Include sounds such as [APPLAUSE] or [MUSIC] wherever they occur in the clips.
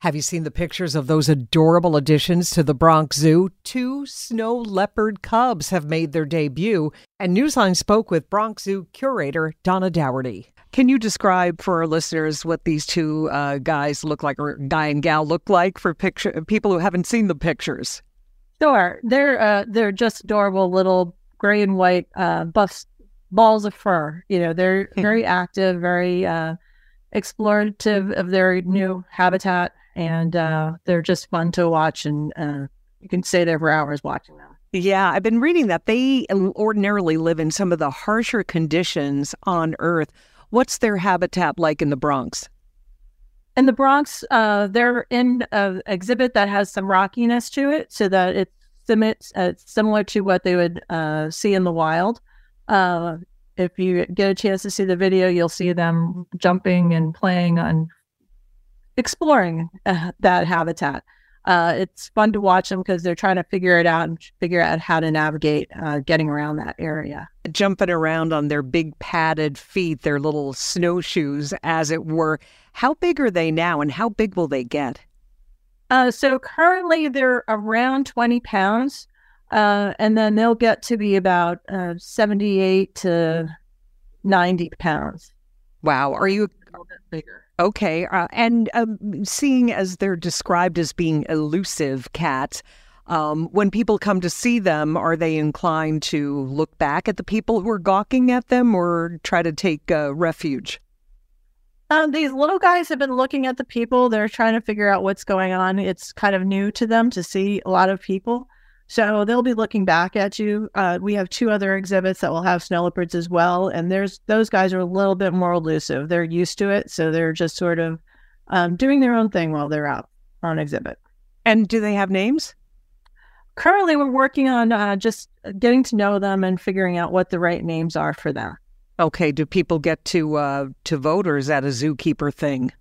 Have you seen the pictures of those adorable additions to the Bronx Zoo? Two snow leopard cubs have made their debut, and Newsline spoke with Bronx Zoo curator Donna Doherty. Can you describe for our listeners what these two uh, guys look like, or guy and gal look like, for picture people who haven't seen the pictures? Sure, they're uh, they're just adorable little gray and white uh, buff balls of fur. You know, they're [LAUGHS] very active, very uh, explorative of their new habitat and uh, they're just fun to watch. And uh, you can stay there for hours watching them. Yeah, I've been reading that they ordinarily live in some of the harsher conditions on Earth. What's their habitat like in the Bronx? In the Bronx, uh, they're in an exhibit that has some rockiness to it, so that it's, uh, similar to what they would uh, see in the wild. Uh, if you get a chance to see the video, you'll see them jumping and playing on exploring uh, that habitat. Uh, it's fun to watch them because they're trying to figure it out and figure out how to navigate uh, getting around that area. Jumping around on their big padded feet, their little snowshoes, as it were. How big are they now and how big will they get? Uh, so currently they're around 20 pounds, uh, and then they'll get to be about uh, 78 to 90 pounds. Wow. Are you a little bit bigger? Okay. Uh, and um, seeing as they're described as being elusive cats, um, when people come to see them, are they inclined to look back at the people who are gawking at them or try to take uh, refuge? Um, these little guys have been looking at the people. They're trying to figure out what's going on. It's kind of new to them to see a lot of people. So they'll be looking back at you. Uh, we have two other exhibits that will have snow leopards as well, and there's those guys are a little bit more elusive. They're used to it, so they're just sort of um, doing their own thing while they're out on exhibit. And do they have names? Currently, we're working on uh, just getting to know them and figuring out what the right names are for them. Okay. Do people get to uh, to vote, or is that a zookeeper thing?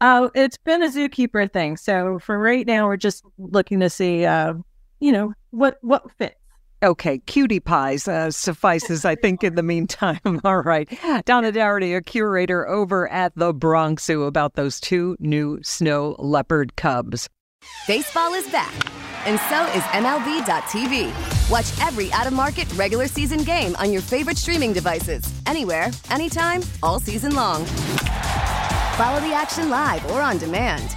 Uh, it's been a zookeeper thing. So for right now, we're just looking to see uh, you know what what fits. Okay, cutie pies uh, suffices, I think, in the meantime. [LAUGHS] All right. Donna Doherty, a curator over at the Bronx Zoo, about those two new snow leopard cubs. Baseball is back, and so is MLB.tv. Watch every out of market regular season game on your favorite streaming devices, anywhere, anytime, all season long. Follow the action live or on demand